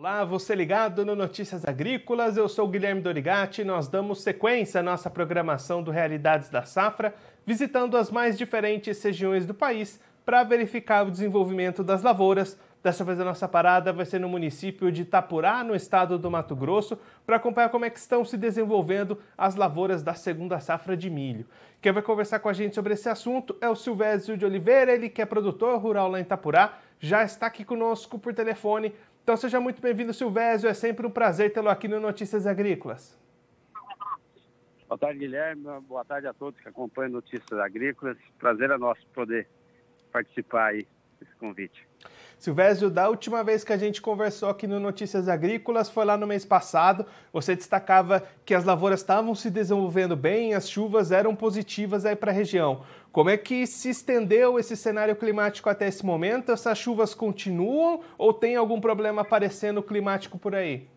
Olá, você ligado no Notícias Agrícolas, eu sou Guilherme Dorigati. Nós damos sequência à nossa programação do Realidades da Safra, visitando as mais diferentes regiões do país para verificar o desenvolvimento das lavouras. Dessa vez a nossa parada vai ser no município de Itapurá, no estado do Mato Grosso, para acompanhar como é que estão se desenvolvendo as lavouras da segunda safra de milho. Quem vai conversar com a gente sobre esse assunto é o Silvésio de Oliveira, ele que é produtor rural lá em Itapurá, já está aqui conosco por telefone então seja muito bem-vindo, Silvésio. É sempre um prazer tê-lo aqui no Notícias Agrícolas. Boa tarde, Guilherme. Boa tarde a todos que acompanham Notícias Agrícolas. Prazer é nosso poder participar aí desse convite. Silvésio, da última vez que a gente conversou aqui no Notícias Agrícolas, foi lá no mês passado, você destacava que as lavouras estavam se desenvolvendo bem, as chuvas eram positivas aí para a região. Como é que se estendeu esse cenário climático até esse momento? Essas chuvas continuam ou tem algum problema aparecendo climático por aí?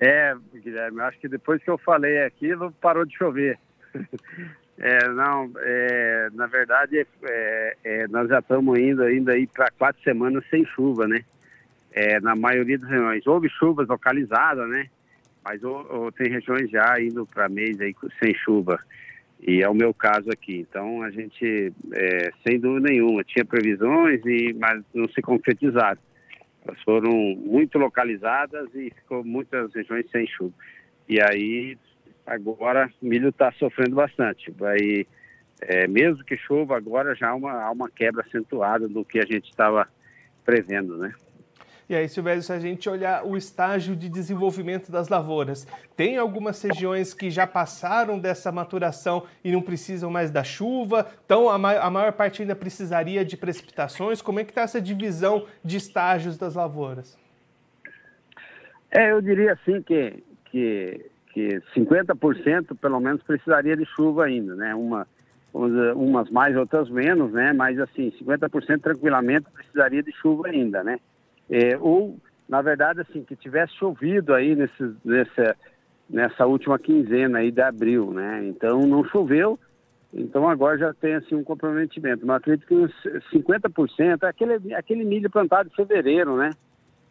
É, Guilherme, acho que depois que eu falei aquilo, parou de chover. É, não, é, na verdade, é, é, nós já estamos indo ainda aí para quatro semanas sem chuva, né? É, na maioria das regiões. Houve chuvas localizadas, né? Mas ou, ou tem regiões já indo para mês aí sem chuva. E é o meu caso aqui. Então, a gente, é, sem dúvida nenhuma, tinha previsões, e, mas não se concretizaram. Elas foram muito localizadas e ficou muitas regiões sem chuva. E aí agora o milho está sofrendo bastante. Vai, é, mesmo que chova agora, já há uma, há uma quebra acentuada do que a gente estava prevendo, né? E aí, Silvério, se a gente olhar o estágio de desenvolvimento das lavouras, tem algumas regiões que já passaram dessa maturação e não precisam mais da chuva, então a, ma a maior parte ainda precisaria de precipitações. Como é que está essa divisão de estágios das lavouras? É, eu diria assim que, que que 50% pelo menos precisaria de chuva ainda, né? Uma, umas mais, outras menos, né? Mas assim, 50% tranquilamente precisaria de chuva ainda, né? É, ou, na verdade, assim, que tivesse chovido aí nesse, nessa, nessa última quinzena aí de abril, né? Então não choveu, então agora já tem assim um comprometimento. Mas acredito que uns 50%, aquele, aquele milho plantado em fevereiro, né?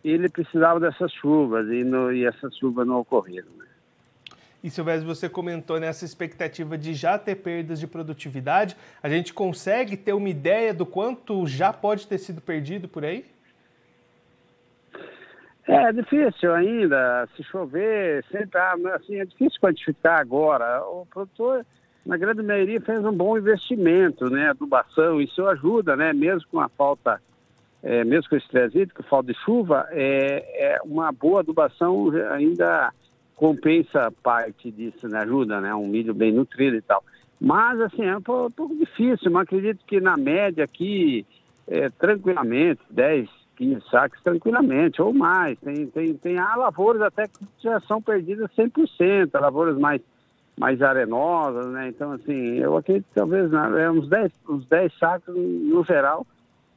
Ele precisava dessas chuvas e, no, e essas chuvas não ocorreram, né? E Silvestre, você comentou nessa expectativa de já ter perdas de produtividade. A gente consegue ter uma ideia do quanto já pode ter sido perdido por aí? É difícil ainda. Se chover, sempre assim, é difícil quantificar agora. O produtor, na grande maioria, fez um bom investimento, né? Adubação, isso ajuda, né? Mesmo com a falta, é, mesmo com o estresse hídrico, falta de chuva, é, é uma boa adubação ainda compensa parte disso, né? ajuda, né? Um milho bem nutrido e tal. Mas, assim, é um pouco difícil, mas acredito que na média aqui, é, tranquilamente, 10, 15 sacos tranquilamente, ou mais. Tem, tem, tem há lavouras até que já são perdidas 100%, lavouras mais, mais arenosas, né? Então, assim, eu acredito que talvez né, é uns 10, uns 10 sacos no geral,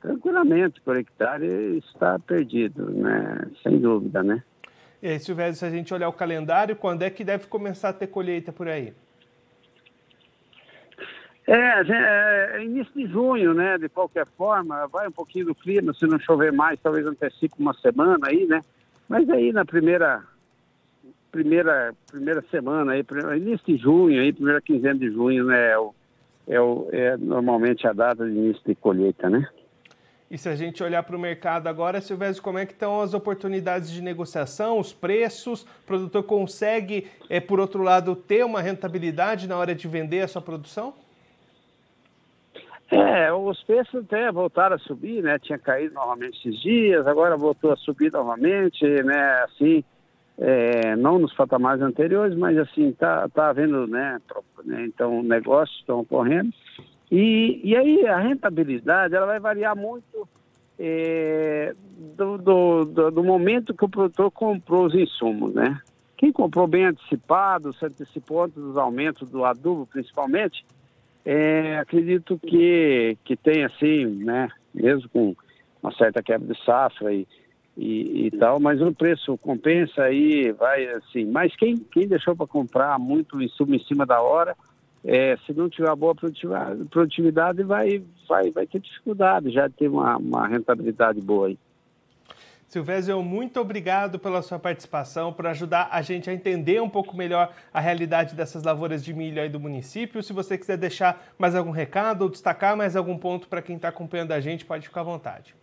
tranquilamente por hectare está perdido, né? Sem dúvida, né? E aí, Silvério, se a gente olhar o calendário, quando é que deve começar a ter colheita por aí? É, é, início de junho, né? De qualquer forma, vai um pouquinho do clima, se não chover mais, talvez antecipe uma semana aí, né? Mas aí na primeira primeira primeira semana aí, início de junho aí, primeira quinzena de junho, né? É, o, é, o, é normalmente a data de início de colheita, né? E se a gente olhar para o mercado agora, Silvestre, como é que estão as oportunidades de negociação, os preços? O produtor consegue, é, por outro lado, ter uma rentabilidade na hora de vender a sua produção? É, os preços até voltaram a subir, né? Tinha caído novamente esses dias, agora voltou a subir novamente, né? Assim, é, não nos patamares anteriores, mas assim, tá, tá havendo, né? né então, negócios estão ocorrendo. E, e aí a rentabilidade ela vai variar muito é, do, do, do, do, momento que o produtor comprou os insumos, né? Quem comprou bem antecipado, se antecipou antes dos aumentos do adubo, principalmente, é, acredito que, que tem assim, né? Mesmo com uma certa quebra de safra e, e, e, tal, mas o preço compensa aí, vai assim. Mas quem, quem deixou para comprar muito insumo em cima da hora, é, se não tiver boa produtividade, vai, vai, vai ter dificuldade já de ter uma, uma rentabilidade boa aí. Silvésio, muito obrigado pela sua participação, por ajudar a gente a entender um pouco melhor a realidade dessas lavouras de milho aí do município. Se você quiser deixar mais algum recado ou destacar mais algum ponto para quem está acompanhando a gente, pode ficar à vontade.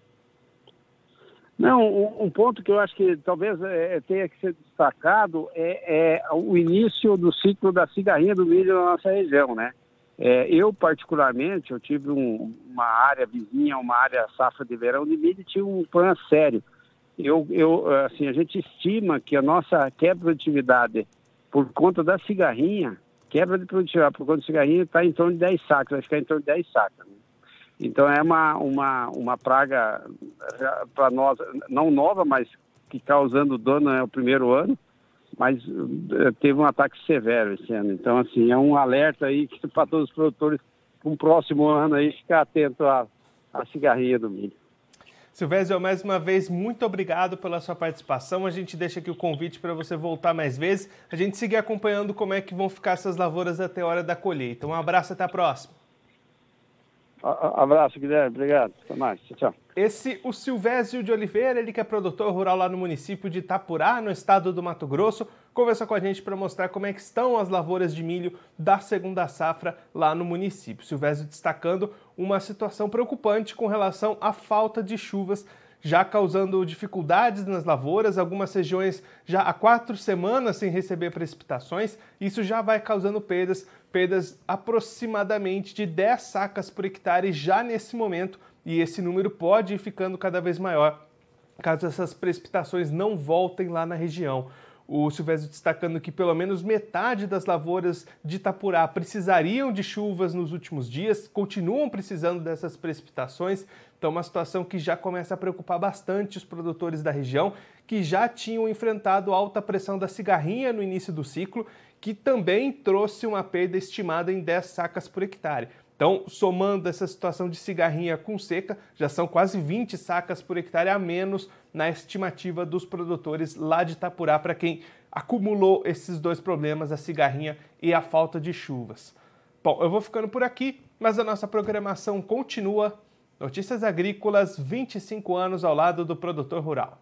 Não, um, ponto que eu acho que talvez é, tenha que ser destacado é, é, o início do ciclo da cigarrinha do milho na nossa região, né? É, eu, particularmente, eu tive um, uma área vizinha, uma área safra de verão de milho e tinha um problema sério eu, eu, assim, a gente estima que a nossa quebra de produtividade por conta da cigarrinha, quebra de produtividade por conta da cigarrinha está em torno de 10 sacos, vai ficar em torno de 10 sacos. Né? Então é uma, uma, uma praga para nós, não nova, mas que causando dano é o primeiro ano, mas eh, teve um ataque severo esse ano. Então, assim, é um alerta aí para todos os produtores, para um próximo ano aí, ficar atento à, à cigarrinha do milho. Silvésio, mais uma vez, muito obrigado pela sua participação. A gente deixa aqui o convite para você voltar mais vezes. A gente seguir acompanhando como é que vão ficar essas lavouras até a hora da colheita. Um abraço até a próxima. Abraço, Guilherme. Obrigado. Até mais. Tchau, tchau. Esse, o Silvésio de Oliveira, ele que é produtor rural lá no município de Itapurá, no estado do Mato Grosso, conversou com a gente para mostrar como é que estão as lavouras de milho da segunda safra lá no município. Silvésio destacando uma situação preocupante com relação à falta de chuvas já causando dificuldades nas lavouras, algumas regiões já há quatro semanas sem receber precipitações, isso já vai causando perdas, perdas aproximadamente de 10 sacas por hectare já nesse momento, e esse número pode ir ficando cada vez maior caso essas precipitações não voltem lá na região. O Silvestre destacando que pelo menos metade das lavouras de Itapurá precisariam de chuvas nos últimos dias, continuam precisando dessas precipitações. Então, uma situação que já começa a preocupar bastante os produtores da região, que já tinham enfrentado alta pressão da cigarrinha no início do ciclo, que também trouxe uma perda estimada em 10 sacas por hectare. Então, somando essa situação de cigarrinha com seca, já são quase 20 sacas por hectare a menos na estimativa dos produtores lá de Itapurá, para quem acumulou esses dois problemas, a cigarrinha e a falta de chuvas. Bom, eu vou ficando por aqui, mas a nossa programação continua. Notícias Agrícolas, 25 anos ao lado do produtor rural.